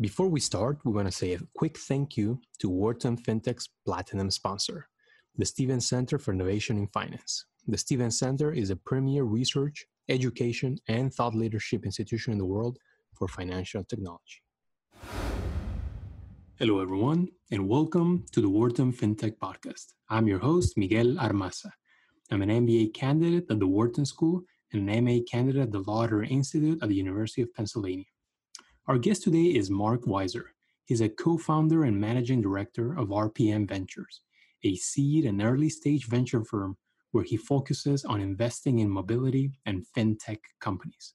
Before we start, we want to say a quick thank you to Wharton FinTech's Platinum sponsor, the Stevens Center for Innovation in Finance. The Stevens Center is a premier research, education, and thought leadership institution in the world for financial technology. Hello, everyone, and welcome to the Wharton FinTech Podcast. I'm your host, Miguel Armaza. I'm an MBA candidate at the Wharton School and an MA candidate at the Lauder Institute at the University of Pennsylvania. Our guest today is Marc Weiser. He's a co founder and managing director of RPM Ventures, a seed and early stage venture firm where he focuses on investing in mobility and fintech companies.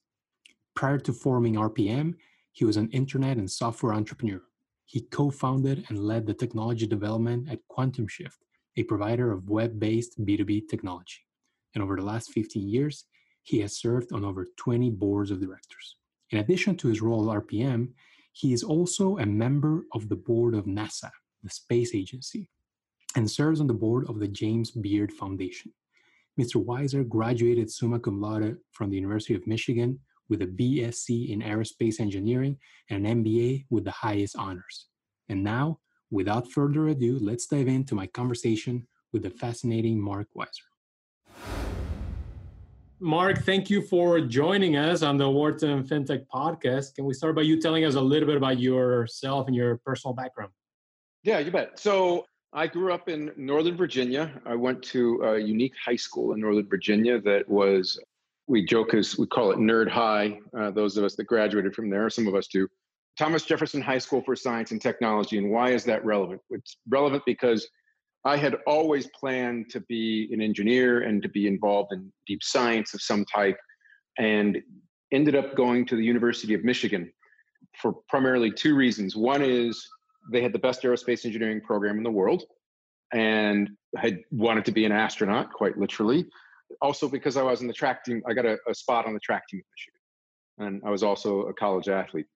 Prior to forming RPM, he was an internet and software entrepreneur. He co founded and led the technology development at Quantum Shift, a provider of web based B2B technology. And over the last 15 years, he has served on over 20 boards of directors. In addition to his role at RPM, he is also a member of the board of NASA, the space agency, and serves on the board of the James Beard Foundation. Mr. Weiser graduated summa cum laude from the University of Michigan with a BSc in aerospace engineering and an MBA with the highest honors. And now, without further ado, let's dive into my conversation with the fascinating Marc Weiser. Marc, thank you for joining us on the Wharton FinTech podcast. Can we start by you telling us a little bit about yourself and your personal background? Yeah, you bet. So I grew up in Northern Virginia. I went to a unique high school in Northern Virginia that was, we joke as we call it Nerd High. Uh, those of us that graduated from there, some of us do. Thomas Jefferson High School for Science and Technology. And why is that relevant? It's relevant because I had always planned to be an engineer and to be involved in deep science of some type, and ended up going to the University of Michigan for primarily two reasons. One is they had the best aerospace engineering program in the world, and had wanted to be an astronaut, quite literally. Also, because I was in the track team, I got a, a spot on the track team at Michigan, and I was also a college athlete.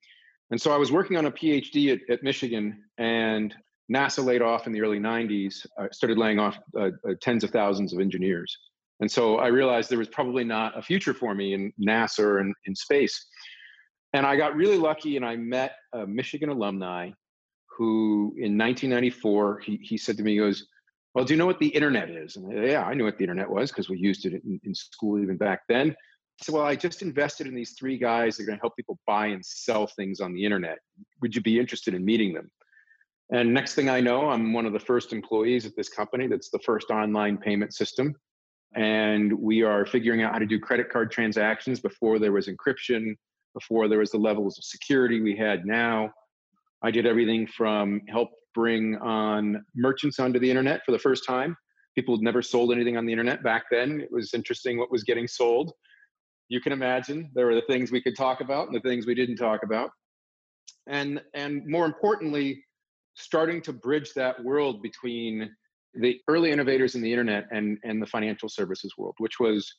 And so I was working on a PhD at, at Michigan, and NASA laid off in the early 90s, uh, started laying off uh, uh, tens of thousands of engineers. And so I realized there was probably not a future for me in NASA or in, in space. And I got really lucky and I met a Michigan alumni who in 1994, he, he said to me, he goes, well, do you know what the internet is? And I, yeah, I knew what the internet was because we used it in, in school even back then. So, well, I just invested in these three guys that are going to help people buy and sell things on the internet. Would you be interested in meeting them? And next thing I know, I'm one of the first employees at this company that's the first online payment system. And we are figuring out how to do credit card transactions before there was encryption, before there was the levels of security we had now. I did everything from help bring on merchants onto the internet for the first time. People had never sold anything on the internet back then. It was interesting what was getting sold. You can imagine there were the things we could talk about and the things we didn't talk about. And and more importantly, starting to bridge that world between the early innovators in the internet and and the financial services world which was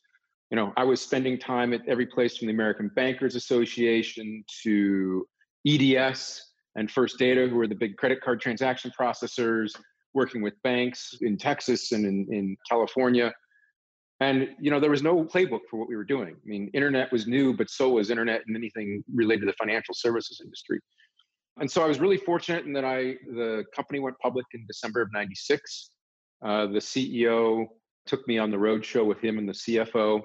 you know i was spending time at every place from the american bankers association to eds and first data who are the big credit card transaction processors working with banks in texas and in, in california. And you know there was no playbook for what we were doing. I mean internet was new but so was internet and anything related to the financial services industry and so I was really fortunate in that I the company went public in December of '96. Uh, the CEO took me on the road show with him and the CFO.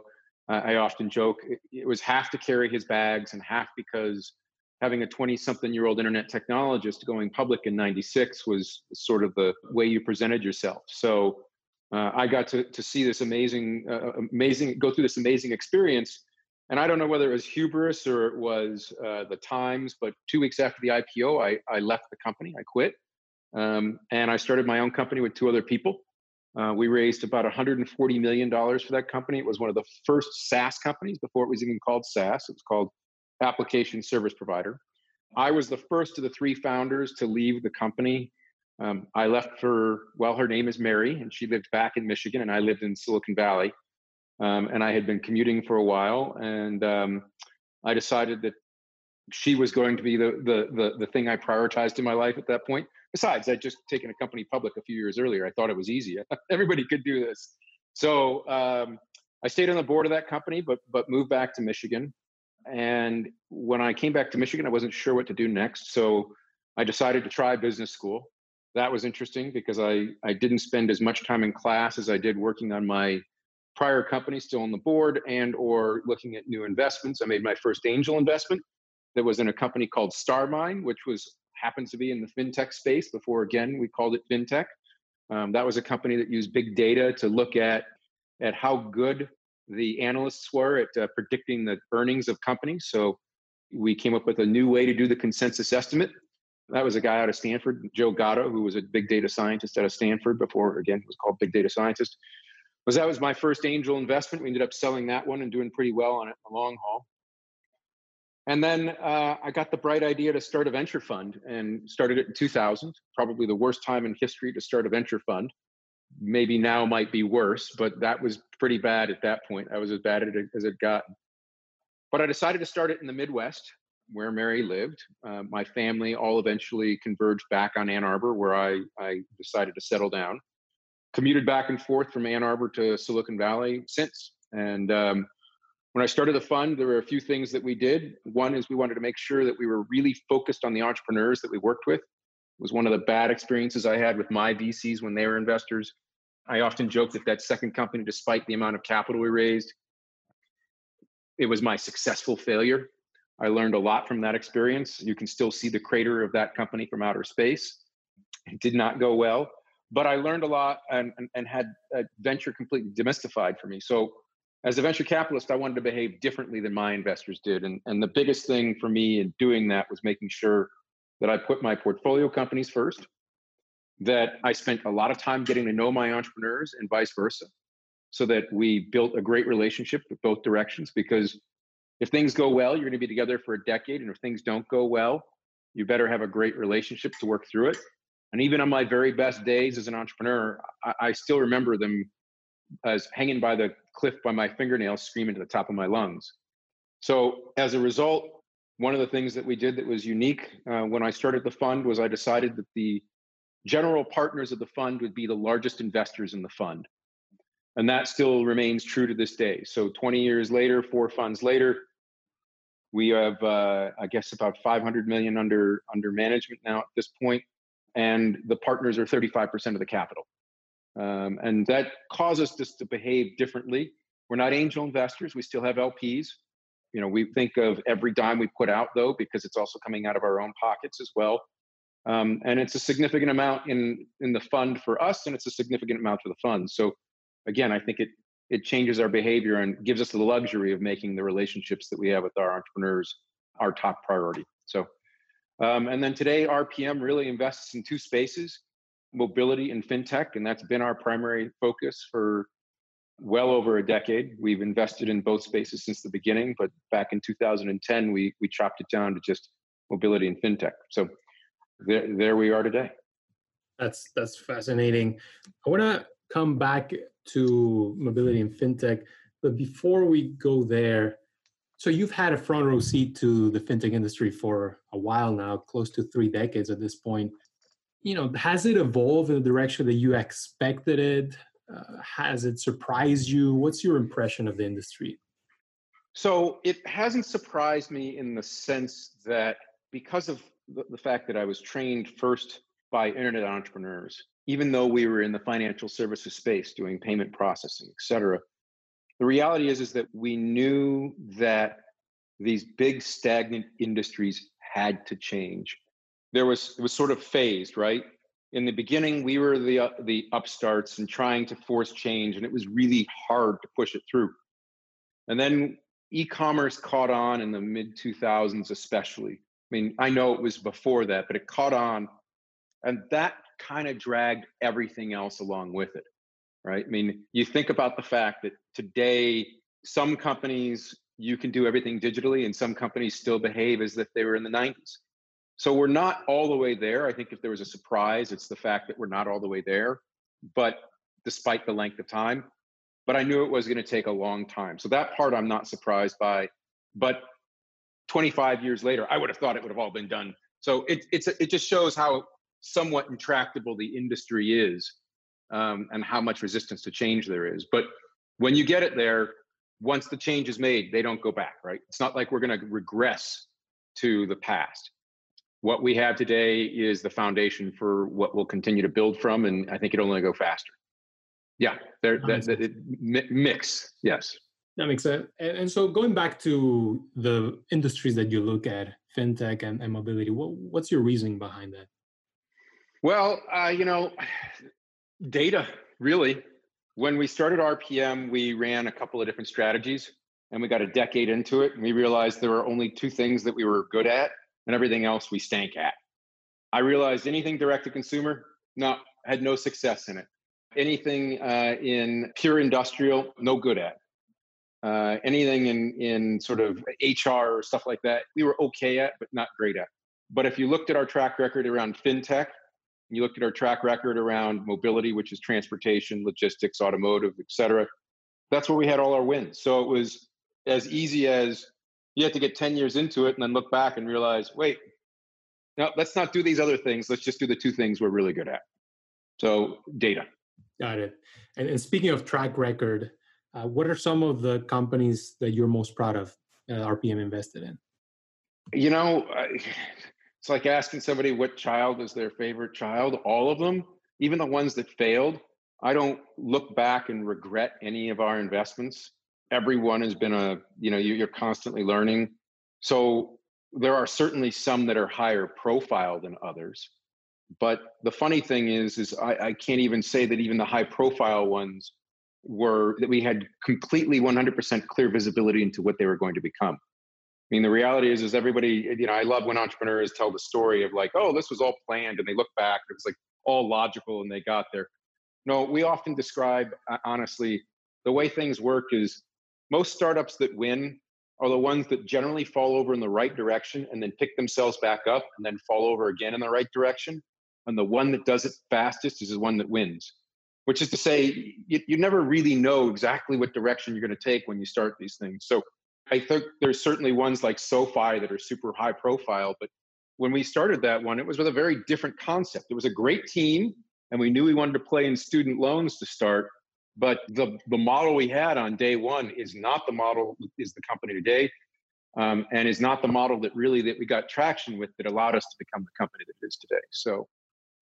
Uh, I often joke it, was half to carry his bags and half because having a 20 something year old internet technologist going public in 96 was sort of the way you presented yourself. So uh, I got to, to see this amazing, uh, amazing, go through this amazing experience and I don't know whether it was hubris or it was uh, the times, but two weeks after the IPO, I, I left the company. I quit. Um, and I started my own company with two other people. Uh, we raised about $140 million for that company. It was one of the first SaaS companies before it was even called SaaS. It was called Application Service Provider. I was the first of the three founders to leave the company. Um, I left for, well, her name is Mary, and she lived back in Michigan, and I lived in Silicon Valley. Um, and I had been commuting for a while, and um, I decided that she was going to be the, the, the the thing I prioritized in my life at that point. Besides, I'd just taken a company public a few years earlier. I thought it was easy. Everybody could do this. So um, I stayed on the board of that company, but but moved back to Michigan. And when I came back to Michigan, I wasn't sure what to do next. So I decided to try business school. That was interesting because I, I didn't spend as much time in class as I did working on my prior company still on the board and or looking at new investments. I made my first angel investment that was in a company called Starmine, which was happens to be in the fintech space before again we called it fintech. Um, that was a company that used big data to look at at how good the analysts were at uh, predicting the earnings of companies. So we came up with a new way to do the consensus estimate. That was a guy out of Stanford, Joe Gatto, who was a big data scientist out of Stanford before, again, was called big data scientist. Was that was my first angel investment. We ended up selling that one and doing pretty well on it in the long haul. And then uh, I got the bright idea to start a venture fund and started it in 2000, probably the worst time in history to start a venture fund maybe now might be worse, but that was pretty bad at that point. I was as bad as it got. But I decided to start it in the Midwest, where Mary lived. Uh, my family all eventually converged back on Ann Arbor, where I, I decided to settle down. Commuted back and forth from Ann Arbor to Silicon Valley since. And um, when I started the fund, there were a few things that we did. One is we wanted to make sure that we were really focused on the entrepreneurs that we worked with. It was one of the bad experiences I had with my VCs when they were investors. I often joke that that second company, despite the amount of capital we raised, it was my successful failure. I learned a lot from that experience. You can still see the crater of that company from outer space. It did not go well, but I learned a lot and, and, and had venture completely demystified for me. So, as a venture capitalist, I wanted to behave differently than my investors did. And, and the biggest thing for me in doing that was making sure that I put my portfolio companies first that I spent a lot of time getting to know my entrepreneurs and vice versa, so that we built a great relationship with both directions. Because if things go well, you're going to be together for a decade. And if things don't go well, you better have a great relationship to work through it. And even on my very best days as an entrepreneur, I, I still remember them as hanging by the cliff by my fingernails, screaming to the top of my lungs. So as a result, one of the things that we did that was unique uh, when I started the fund was I decided that the general partners of the fund would be the largest investors in the fund. And that still remains true to this day. So 20 years later, four funds later, we have, uh, I guess, about 500 million under under management now at this point, and the partners are 35% of the capital. Um, and that causes us to behave differently. We're not angel investors; we still have LPs. You know, we think of every dime we put out though, because it's also coming out of our own pockets as well. Um, and it's a significant amount in in the fund for us, and it's a significant amount for the fund. So again, I think it it changes our behavior and gives us the luxury of making the relationships that we have with our entrepreneurs our top priority. So, um, and then today, RPM really invests in two spaces: mobility and fintech, and that's been our primary focus for well over a decade. We've invested in both spaces since the beginning, but back in 2010, we we chopped it down to just mobility and fintech. So there, there we are today. That's that's fascinating. I want to come back to mobility and fintech, but before we go there, so you've had a front row seat to the fintech industry for a while now, close to three decades at this point. You know, has it evolved in the direction that you expected it? Uh, has it surprised you? What's your impression of the industry? So it hasn't surprised me in the sense that because of the, the fact that I was trained first by internet entrepreneurs, even though we were in the financial services space doing payment processing, et cetera, the reality is, is that we knew that these big stagnant industries had to change. There was it was sort of phased, right? In the beginning, we were the uh, the upstarts and trying to force change, and it was really hard to push it through. And then e-commerce caught on in the mid 2000s, especially, I mean, I know it was before that, but it caught on, and that kind of dragged everything else along with it, right? I mean, you think about the fact that today, some companies you can do everything digitally, and some companies still behave as if they were in the 90s. So we're not all the way there. I think if there was a surprise, it's the fact that we're not all the way there. But despite the length of time, but I knew it was going to take a long time. So that part I'm not surprised by. But 25 years later, I would have thought it would have all been done. So it, it's it just shows how somewhat intractable the industry is, um, and how much resistance to change there is. But when you get it there, once the change is made, they don't go back, right? It's not like we're going to regress to the past. What we have today is the foundation for what we'll continue to build from, and I think it'll only go faster. Yeah, there that, that, mix. Yes, that makes sense. And, and, so going back to the industries that you look at, fintech and, and mobility, what, what's your reasoning behind that? Well, uh, you know, data really. When we started RPM, we ran a couple of different strategies and we got a decade into it and we realized there were only two things that we were good at and everything else we stank at. I realized anything direct to consumer, no, had no success in it. Anything uh, in pure industrial, no good at. Uh, anything in in sort of HR or stuff like that, we were okay at, but not great at. But if you looked at our track record around fintech, you looked at our track record around mobility, which is transportation, logistics, automotive, et cetera, that's where we had all our wins. So it was as easy as you had to get 10 years into it and then look back and realize, wait, no, let's not do these other things. Let's just do the two things we're really good at. So data. Got it. And, and speaking of track record, uh, what are some of the companies that you're most proud of uh, RPM invested in? You know, it's like asking somebody what child is their favorite child. All of them, even the ones that failed. I don't look back and regret any of our investments everyone has been a you know you're constantly learning so there are certainly some that are higher profile than others but the funny thing is is I, I can't even say that even the high profile ones were that we had completely 100% clear visibility into what they were going to become I mean, the reality is, is everybody, you know, I love when entrepreneurs tell the story of like, oh, this was all planned, and they look back, it was like all logical, and they got there. No, we often describe, honestly, the way things work is most startups that win are the ones that generally fall over in the right direction and then pick themselves back up and then fall over again in the right direction. And the one that does it fastest is the one that wins, which is to say, you, you never really know exactly what direction you're going to take when you start these things. So I think there's certainly ones like SoFi that are super high profile, but when we started that one, it was with a very different concept. It was a great team, and we knew we wanted to play in student loans to start, but the, the model we had on day one is not the model is the company today um, and is not the model that really that we got traction with that allowed us to become the company that it is today. So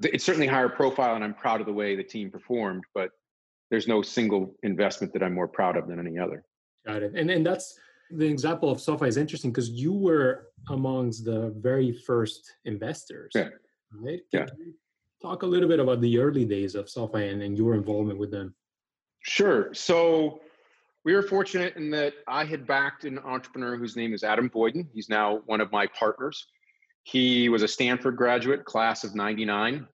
it's certainly higher profile and i'm proud of the way the team performed but there's no single investment that i'm more proud of than any other. Got it. And and that's the example of SoFi is interesting because you were amongst the very first investors yeah. right yeah talk a little bit about the early days of SoFi and, and your involvement with them Sure. So we were fortunate in that I had backed an entrepreneur whose name is Adam Boyden. He's now one of my partners. He was a Stanford graduate, class of 99.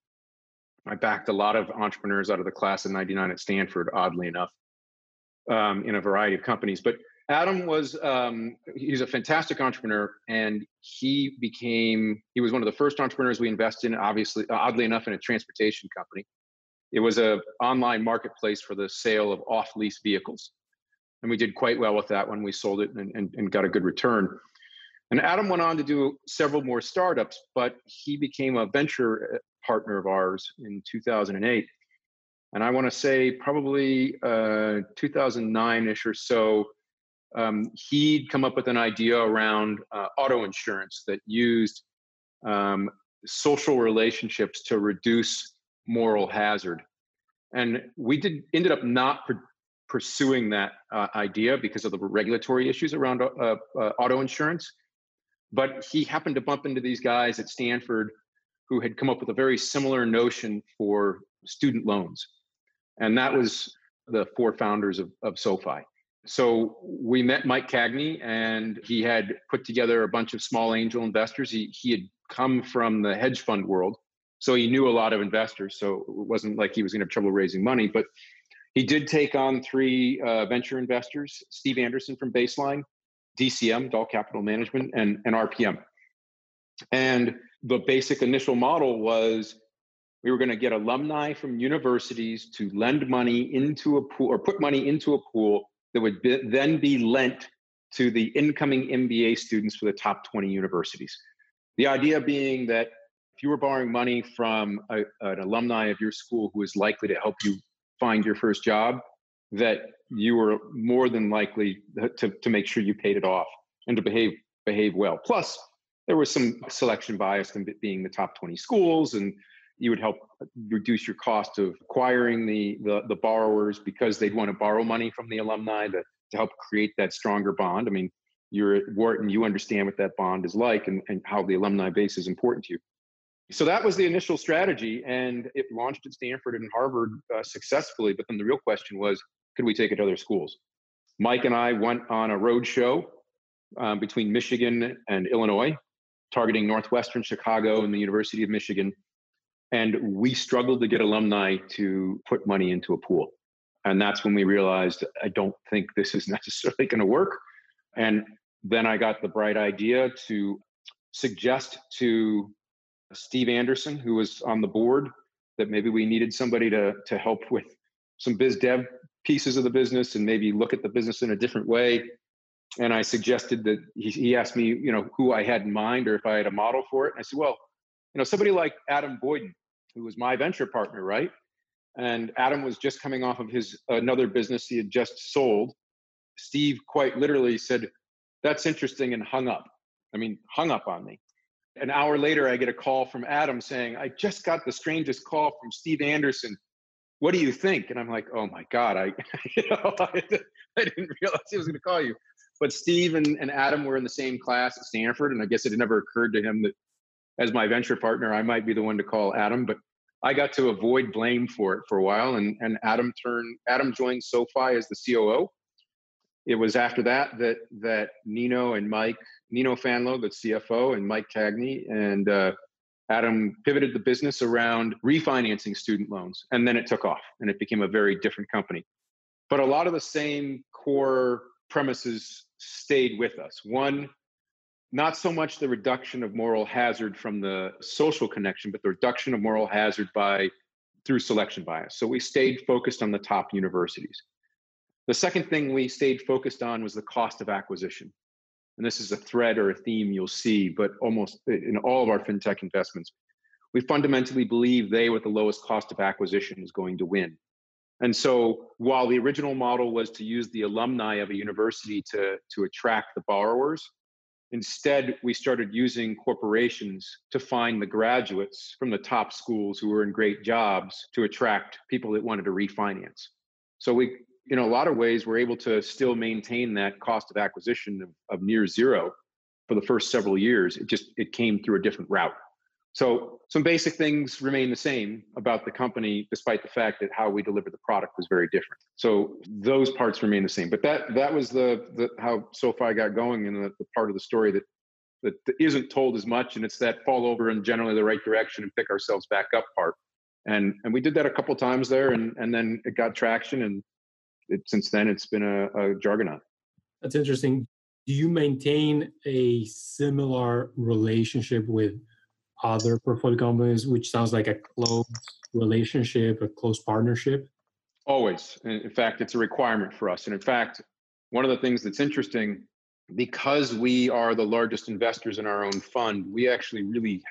I backed a lot of entrepreneurs out of the class of 99 at Stanford, oddly enough, um, in a variety of companies. But Adam was, um, he's a fantastic entrepreneur and he became, he was one of the first entrepreneurs we invested in, obviously, oddly enough, in a transportation company. It was a online marketplace for the sale of off lease vehicles. And we did quite well with that when we sold it and, and, and got a good return. And Adam went on to do several more startups, but he became a venture uh, partner of ours in 2008. And I want to say probably uh, 2009 ish or so, um, he'd come up with an idea around uh, auto insurance that used um, social relationships to reduce moral hazard. And we did ended up not pursuing that uh, idea because of the regulatory issues around uh, uh, auto insurance. But he happened to bump into these guys at Stanford who had come up with a very similar notion for student loans. And that was the four founders of, of SoFi. So we met Mike Cagney, and he had put together a bunch of small angel investors. He, he had come from the hedge fund world so he knew a lot of investors. So it wasn't like he was going to have trouble raising money. But he did take on three uh, venture investors Steve Anderson from Baseline, DCM, Doll Capital Management, and, and RPM. And the basic initial model was we were going to get alumni from universities to lend money into a pool or put money into a pool that would be, then be lent to the incoming MBA students for the top 20 universities. The idea being that if you were borrowing money from a, an alumni of your school who is likely to help you find your first job, that you were more than likely to, to make sure you paid it off and to behave behave well. Plus, there was some selection bias in being the top 20 schools and you would help reduce your cost of acquiring the, the, the borrowers because they'd want to borrow money from the alumni to, to help create that stronger bond. I mean, you're at Wharton, you understand what that bond is like and, and how the alumni base is important to you. So that was the initial strategy, and it launched at Stanford and Harvard uh, successfully. But then the real question was, could we take it to other schools? Mike and I went on a road show um, between Michigan and Illinois, targeting Northwestern Chicago and the University of Michigan. And we struggled to get alumni to put money into a pool. And that's when we realized I don't think this is necessarily going to work. And then I got the bright idea to suggest to Steve Anderson, who was on the board, that maybe we needed somebody to, to help with some biz dev pieces of the business and maybe look at the business in a different way. And I suggested that he, he asked me, you know, who I had in mind or if I had a model for it. And I said, well, you know, somebody like Adam Boyden, who was my venture partner, right? And Adam was just coming off of his another business he had just sold. Steve quite literally said, That's interesting, and hung up. I mean, hung up on me. An hour later, I get a call from Adam saying, I just got the strangest call from Steve Anderson. What do you think? And I'm like, oh my God, I, you know, I, didn't realize he was going to call you. But Steve and, and Adam were in the same class at Stanford. And I guess it had never occurred to him that as my venture partner, I might be the one to call Adam. But I got to avoid blame for it for a while. And, and Adam turned, Adam joined SoFi as the COO. It was after that that that Nino and Mike, Nino Fanlo, the CFO, and Mike Cagney and uh, Adam pivoted the business around refinancing student loans, and then it took off, and it became a very different company. But a lot of the same core premises stayed with us. One, not so much the reduction of moral hazard from the social connection, but the reduction of moral hazard by through selection bias. So we stayed focused on the top universities. The second thing we stayed focused on was the cost of acquisition. And this is a thread or a theme you'll see, but almost in all of our fintech investments, we fundamentally believe they with the lowest cost of acquisition is going to win. And so while the original model was to use the alumni of a university to, to attract the borrowers, instead we started using corporations to find the graduates from the top schools who were in great jobs to attract people that wanted to refinance. So we in a lot of ways we're able to still maintain that cost of acquisition of, of near zero for the first several years. It just it came through a different route. So some basic things remain the same about the company, despite the fact that how we deliver the product was very different. So those parts remain the same. But that that was the, the how SoFi got going and the, the part of the story that that isn't told as much, and it's that fall over in generally the right direction and pick ourselves back up part. And and we did that a couple times there, and and then it got traction, and it, since then it's been a, a juggernaut. That's interesting. Do you maintain a similar relationship with other portfolio companies, which sounds like a close relationship, a close partnership? Always. In fact, it's a requirement for us. And in fact, one of the things that's interesting, because we are the largest investors in our own fund, we actually really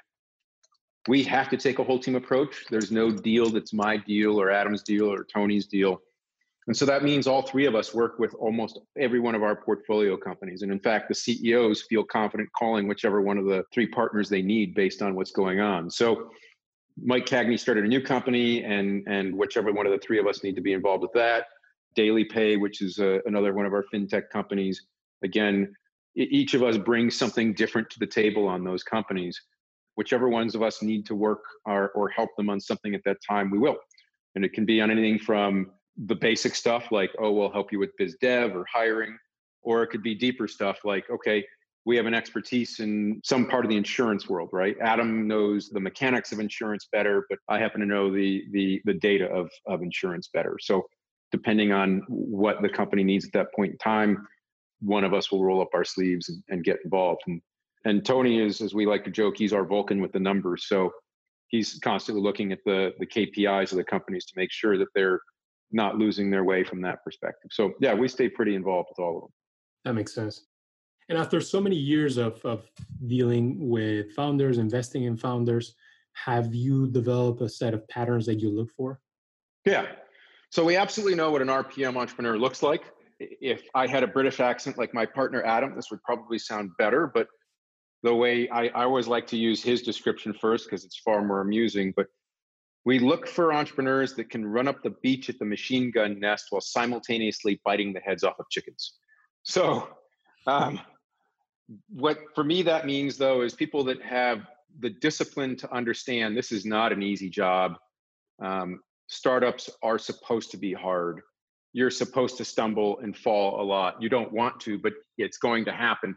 we have to take a whole team approach. There's no deal that's my deal or Adam's deal or Tony's deal. And so that means all three of us work with almost every one of our portfolio companies. And in fact, the CEOs feel confident calling whichever one of the three partners they need based on what's going on. So Mike Cagney started a new company, and and whichever one of the three of us need to be involved with that. Daily Pay, which is uh, another one of our fintech companies. Again, each of us brings something different to the table on those companies. Whichever ones of us need to work or, or help them on something at that time, we will. And it can be on anything from the basic stuff like, oh, we'll help you with biz dev or hiring, or it could be deeper stuff like, okay, we have an expertise in some part of the insurance world, right? Adam knows the mechanics of insurance better, but I happen to know the the the data of of insurance better. So depending on what the company needs at that point in time, one of us will roll up our sleeves and, and get involved. And and Tony is, as we like to joke, he's our Vulcan with the numbers. So he's constantly looking at the the KPIs of the companies to make sure that they're not losing their way from that perspective. So yeah, we stay pretty involved with all of them. That makes sense. And after so many years of, of dealing with founders, investing in founders, have you developed a set of patterns that you look for? Yeah. So we absolutely know what an RPM entrepreneur looks like. If I had a British accent like my partner Adam, this would probably sound better. But the way I, I always like to use his description first because it's far more amusing. But we look for entrepreneurs that can run up the beach at the machine gun nest while simultaneously biting the heads off of chickens. So, um, what for me that means though is people that have the discipline to understand this is not an easy job. Um, startups are supposed to be hard. You're supposed to stumble and fall a lot. You don't want to, but it's going to happen.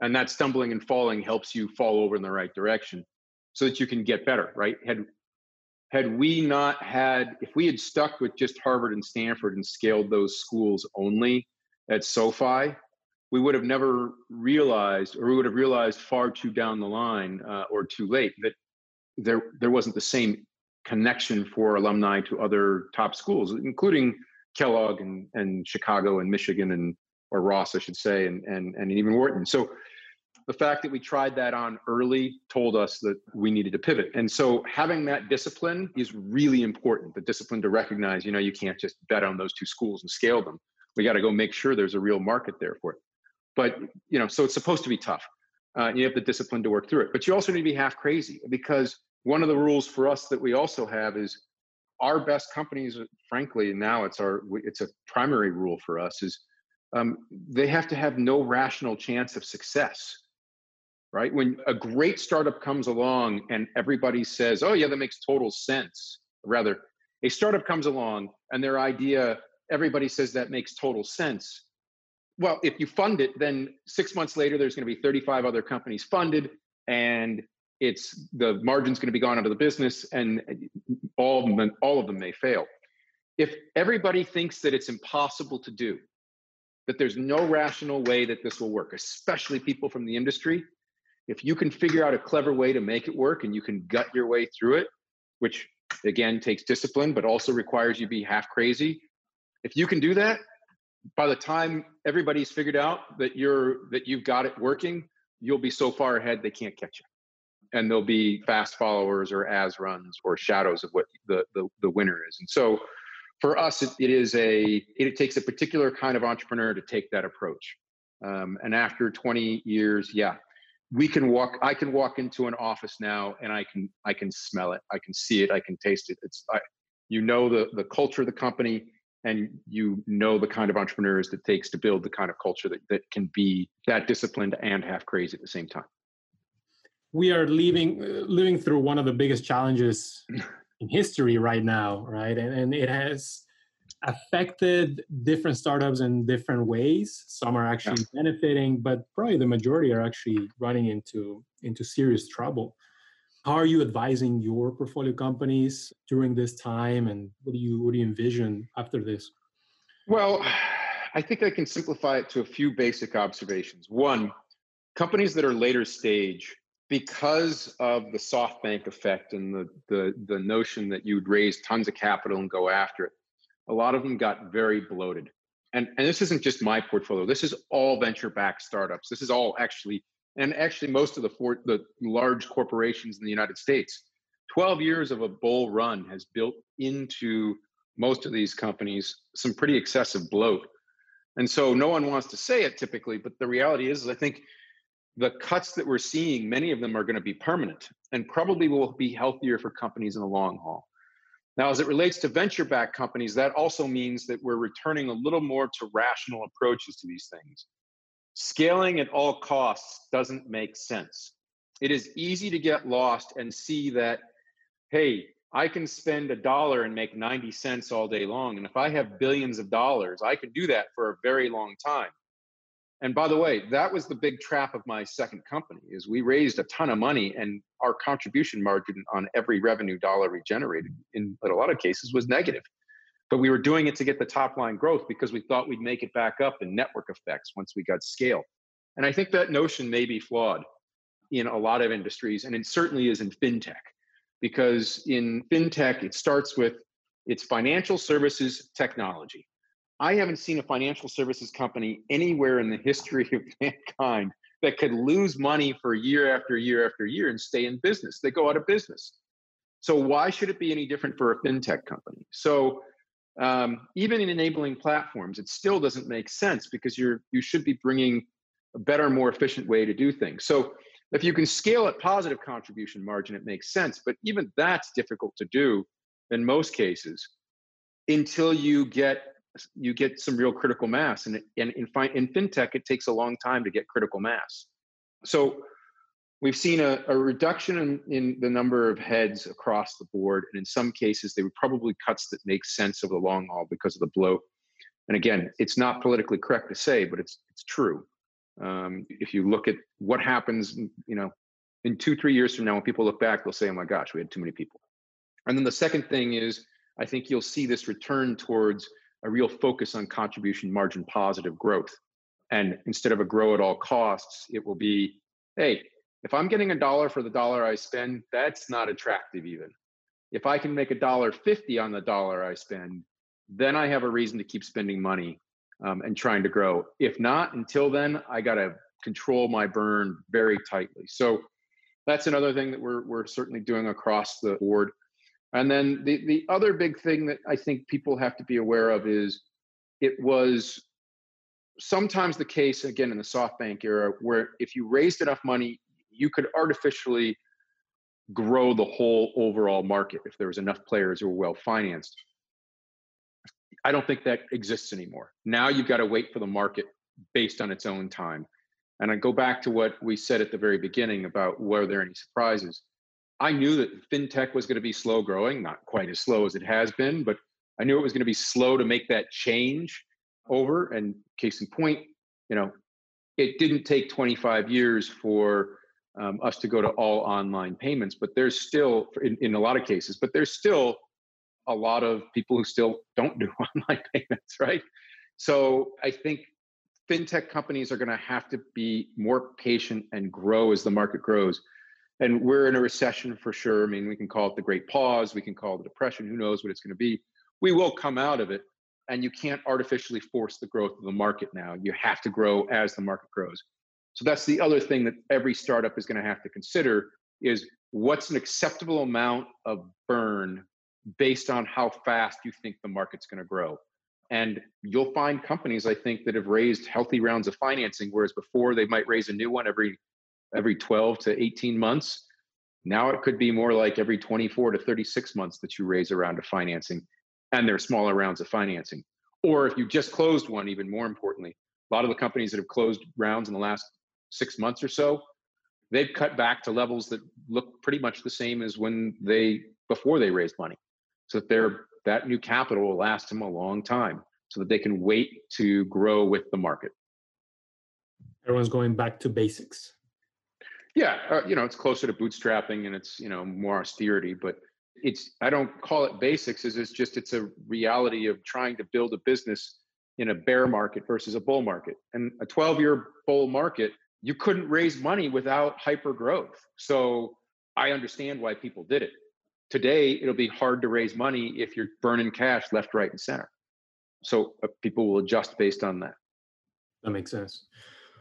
And that stumbling and falling helps you fall over in the right direction so that you can get better, right? Had we not had, if we had stuck with just Harvard and Stanford and scaled those schools only at SoFi, we would have never realized, or we would have realized far too down the line uh, or too late that there there wasn't the same connection for alumni to other top schools, including Kellogg and, and Chicago and Michigan and or Ross, I should say, and and and even Wharton. So the fact that we tried that on early told us that we needed to pivot. And so having that discipline is really important. The discipline to recognize, you know, you can't just bet on those two schools and scale them. We got to go make sure there's a real market there for it. But, you know, so it's supposed to be tough. Uh, you have the discipline to work through it. But you also need to be half crazy because one of the rules for us that we also have is our best companies, frankly, now it's our, it's a primary rule for us is um, they have to have no rational chance of success right? When a great startup comes along and everybody says, oh, yeah, that makes total sense. Rather, a startup comes along and their idea, everybody says that makes total sense. Well, if you fund it, then six months later, there's going to be 35 other companies funded and it's the margin's going to be gone out of the business and all of them, all of them may fail. If everybody thinks that it's impossible to do, that there's no rational way that this will work, especially people from the industry, if you can figure out a clever way to make it work and you can gut your way through it, which again takes discipline, but also requires you be half crazy. If you can do that, by the time everybody's figured out that you're that you've got it working, you'll be so far ahead they can't catch you. And there'll be fast followers or as runs or shadows of what the the, the winner is. And so for us, it, it is a it takes a particular kind of entrepreneur to take that approach. Um, and after 20 years, yeah, we can walk i can walk into an office now and i can i can smell it. I can see it. I can taste it. It's I, you know the the culture of the company and you know the kind of entrepreneurs that takes to build the kind of culture that, that can be that disciplined and half crazy at the same time. We are living uh, living through one of the biggest challenges in history right now right? And, and it has affected different startups in different ways. Some are actually yeah. benefiting, but probably the majority are actually running into into serious trouble. How are you advising your portfolio companies during this time, and what do you what do you envision after this? Well, I think I can simplify it to a few basic observations. One, companies that are later stage, because of the SoftBank effect and the the the notion that you'd raise tons of capital and go after it, a lot of them got very bloated. And, and this isn't just my portfolio. This is all venture-backed startups. This is all actually, and actually most of the four, the large corporations in the United States. 12 years of a bull run has built into most of these companies some pretty excessive bloat. And so no one wants to say it typically, but the reality is, is I think the cuts that we're seeing, many of them are going to be permanent and probably will be healthier for companies in the long haul. Now, as it relates to venture backed companies, that also means that we're returning a little more to rational approaches to these things. Scaling at all costs doesn't make sense. It is easy to get lost and see that, hey, I can spend a dollar and make 90 cents all day long. And if I have billions of dollars, I can do that for a very long time. And by the way, that was the big trap of my second company is we raised a ton of money and our contribution margin on every revenue dollar we generated in, a lot of cases was negative. But we were doing it to get the top line growth because we thought we'd make it back up in network effects once we got scale. And I think that notion may be flawed in a lot of industries, and it certainly is in fintech, because in fintech, it starts with it's financial services technology. I haven't seen a financial services company anywhere in the history of mankind that could lose money for year after year after year and stay in business. They go out of business. So why should it be any different for a fintech company? So um, even in enabling platforms, it still doesn't make sense because you're you should be bringing a better, more efficient way to do things. So if you can scale at positive contribution margin, it makes sense. But even that's difficult to do in most cases until you get you get some real critical mass. And, and in, in fintech, it takes a long time to get critical mass. So we've seen a, a reduction in, in, the number of heads across the board. And in some cases, they were probably cuts that make sense over the long haul because of the bloat. And again, it's not politically correct to say, but it's it's true. Um, if you look at what happens, you know, in two, three years from now, when people look back, they'll say, oh my gosh, we had too many people. And then the second thing is, I think you'll see this return towards a real focus on contribution margin positive growth. And instead of a grow at all costs, it will be, hey, if I'm getting a dollar for the dollar I spend, that's not attractive even. If I can make a dollar 50 on the dollar I spend, then I have a reason to keep spending money um, and trying to grow. If not, until then, I got to control my burn very tightly. So that's another thing that we're, we're certainly doing across the board. And then the, the other big thing that I think people have to be aware of is it was sometimes the case, again, in the SoftBank era, where if you raised enough money, you could artificially grow the whole overall market if there was enough players who were well financed. I don't think that exists anymore. Now you've got to wait for the market based on its own time. And I go back to what we said at the very beginning about were there any surprises? I knew that fintech was going to be slow growing, not quite as slow as it has been, but I knew it was going to be slow to make that change over. And case in point, you know, it didn't take 25 years for um, us to go to all online payments, but there's still, in, in a lot of cases, but there's still a lot of people who still don't do online payments, right? So I think fintech companies are going to have to be more patient and grow as the market grows. And we're in a recession for sure. I mean, we can call it the great pause, we can call it the depression, who knows what it's going to be. We will come out of it. And you can't artificially force the growth of the market now. You have to grow as the market grows. So that's the other thing that every startup is going to have to consider is what's an acceptable amount of burn based on how fast you think the market's going to grow. And you'll find companies, I think, that have raised healthy rounds of financing, whereas before they might raise a new one every every 12 to 18 months. Now it could be more like every 24 to 36 months that you raise a round of financing, and there are smaller rounds of financing. Or if you just closed one, even more importantly, a lot of the companies that have closed rounds in the last six months or so, they've cut back to levels that look pretty much the same as when they before they raised money so that they're that new capital will last them a long time so that they can wait to grow with the market everyone's going back to basics yeah uh, you know it's closer to bootstrapping and it's you know more austerity but it's i don't call it basics is it's just it's a reality of trying to build a business in a bear market versus a bull market. And a 12 year bull market you couldn't raise money without hyper growth so i understand why people did it. Today it'll be hard to raise money if you're burning cash left right and center. So uh, people will adjust based on that. That makes sense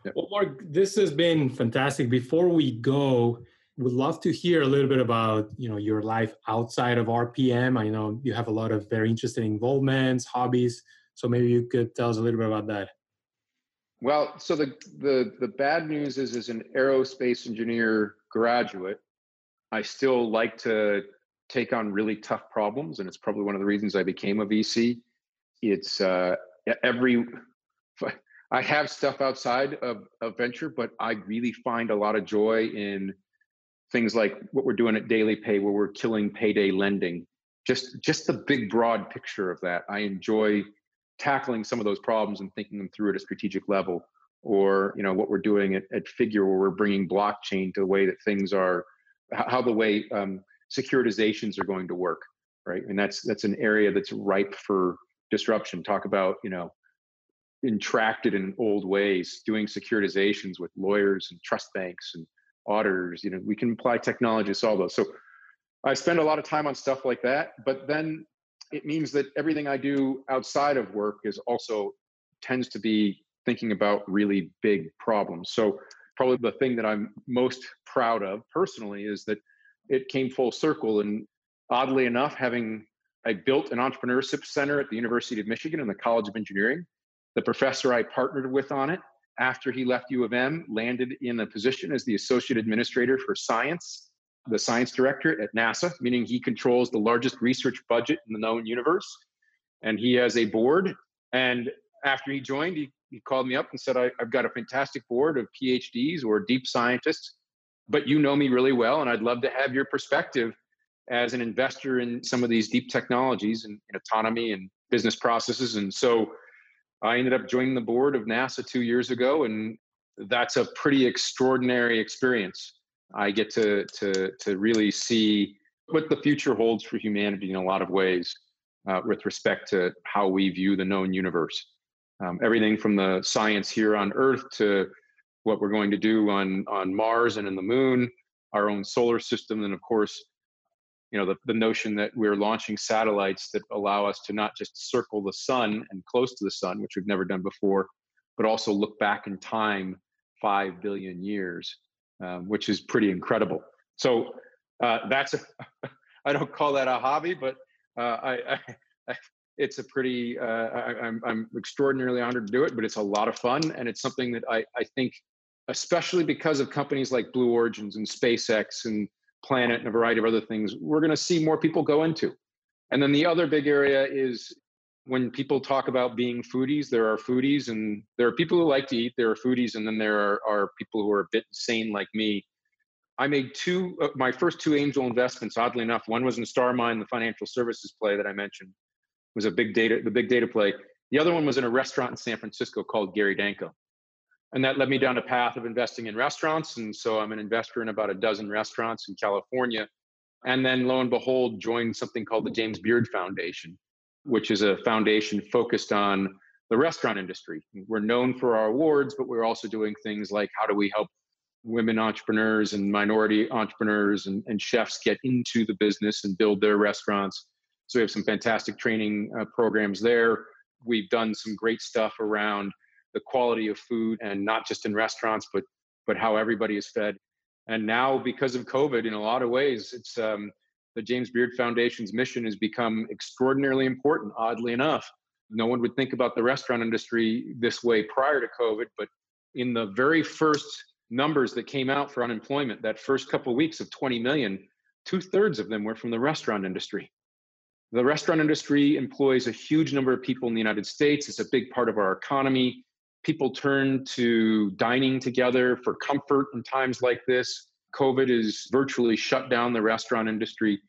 yeah. well mark this has been fantastic before we go we'd love to hear a little bit about you know your life outside of rpm i know you have a lot of very interesting involvements hobbies so maybe you could tell us a little bit about that well so the the the bad news is as an aerospace engineer graduate i still like to take on really tough problems, and it's probably one of the reasons I became a VC. It's uh, every I have stuff outside of, of venture, but I really find a lot of joy in things like what we're doing at Daily Pay, where we're killing payday lending. Just just the big broad picture of that. I enjoy tackling some of those problems and thinking them through at a strategic level. Or you know what we're doing at, at Figure, where we're bringing blockchain to the way that things are, how the way um, securitizations are going to work, right? And that's that's an area that's ripe for disruption. Talk about you know entracted in old ways, doing securitizations with lawyers and trust banks and auditors. You know, we can apply technology to solve those. So I spend a lot of time on stuff like that, but then it means that everything I do outside of work is also tends to be thinking about really big problems. So probably the thing that I'm most proud of personally is that it came full circle. And oddly enough, having I built an entrepreneurship center at the University of Michigan and the College of Engineering. The professor I partnered with on it after he left U of M landed in a position as the associate administrator for science, the science director at NASA, meaning he controls the largest research budget in the known universe. And he has a board. And after he joined, he, he called me up and said, I, I've got a fantastic board of PhDs or deep scientists, but you know me really well, and I'd love to have your perspective as an investor in some of these deep technologies and, and autonomy and business processes. And so I ended up joining the board of NASA two years ago, and that's a pretty extraordinary experience. I get to to to really see what the future holds for humanity in a lot of ways, uh, with respect to how we view the known universe. Um, everything from the science here on Earth to what we're going to do on on Mars and in the Moon, our own solar system, and of course you know the, the notion that we're launching satellites that allow us to not just circle the sun and close to the sun which we've never done before but also look back in time 5 billion years um, which is pretty incredible. So uh, that's a i don't call that a hobby but uh, I, I, it's a pretty uh, I, I'm, I'm extraordinarily honored to do it but it's a lot of fun and it's something that i, I think especially because of companies like blue origins and spacex and planet and a variety of other things we're going to see more people go into. And then the other big area is when people talk about being foodies there are foodies and there are people who like to eat there are foodies and then there are, are people who are a bit insane like me. I made two uh, my first two angel investments oddly enough one was in starmine the financial services play that i mentioned. It was a big data the big data play. The other one was in a restaurant in san francisco called gary danko and that led me down a path of investing in restaurants. And so i'm an investor in about a dozen restaurants in california. And then lo and behold joined something called the james beard foundation which is a foundation focused on the restaurant industry. We're known for our awards but we're also doing things like how do we help women entrepreneurs and minority entrepreneurs and, and chefs get into the business and build their restaurants. So we have some fantastic training uh, programs there. We've done some great stuff around the quality of food and not just in restaurants but but how everybody is fed. And now because of covid in a lot of ways it's um, the james beard foundation's mission has become extraordinarily important oddly enough. No one would think about the restaurant industry this way prior to covid but in the very first numbers that came out for unemployment that first couple of weeks of 20 million two-thirds of them were from the restaurant industry. The restaurant industry employs a huge number of people in the united states. It's a big part of our economy people turn to dining together for comfort in times like this. COVID has virtually shut down the restaurant industry.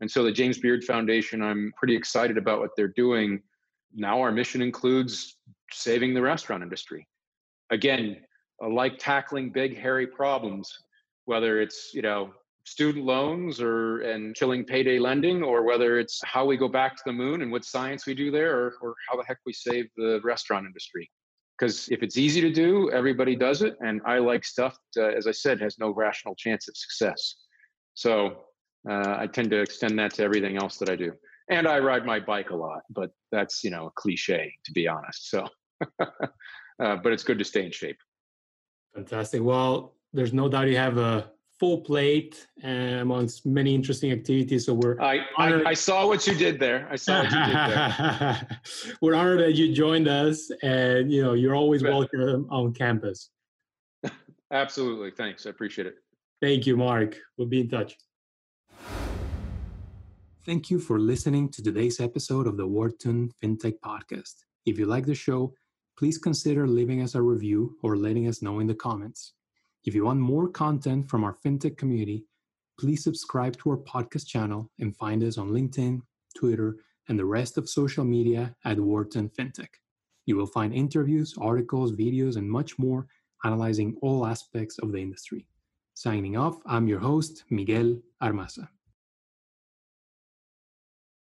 And so the James Beard Foundation, I'm pretty excited about what they're doing. Now our mission includes saving the restaurant industry. Again, uh, like tackling big hairy problems, whether it's, you know, student loans or and killing payday lending or whether it's how we go back to the moon and what science we do there or, or how the heck we save the restaurant industry because if it's easy to do, everybody does it. And I like stuff that, uh, as I said, has no rational chance of success. So uh, I tend to extend that to everything else that I do. And I ride my bike a lot, but that's you know a cliche to be honest. So, uh, but it's good to stay in shape. Fantastic. Well, there's no doubt you have a full plate eh, amongst many interesting activities. So we're I, I, I, saw what you did there. I saw what you did there. we're honored that you joined us, and you know you're always welcome on campus. Absolutely, thanks. I appreciate it. Thank you, Marc. We'll be in touch. Thank you for listening to today's episode of the Wharton FinTech Podcast. If you like the show, please consider leaving us a review or letting us know in the comments. If you want more content from our fintech community, please subscribe to our podcast channel and find us on LinkedIn, Twitter, and the rest of social media at Wharton FinTech. You will find interviews, articles, videos, and much more analyzing all aspects of the industry. Signing off, I'm your host, Miguel Armaza.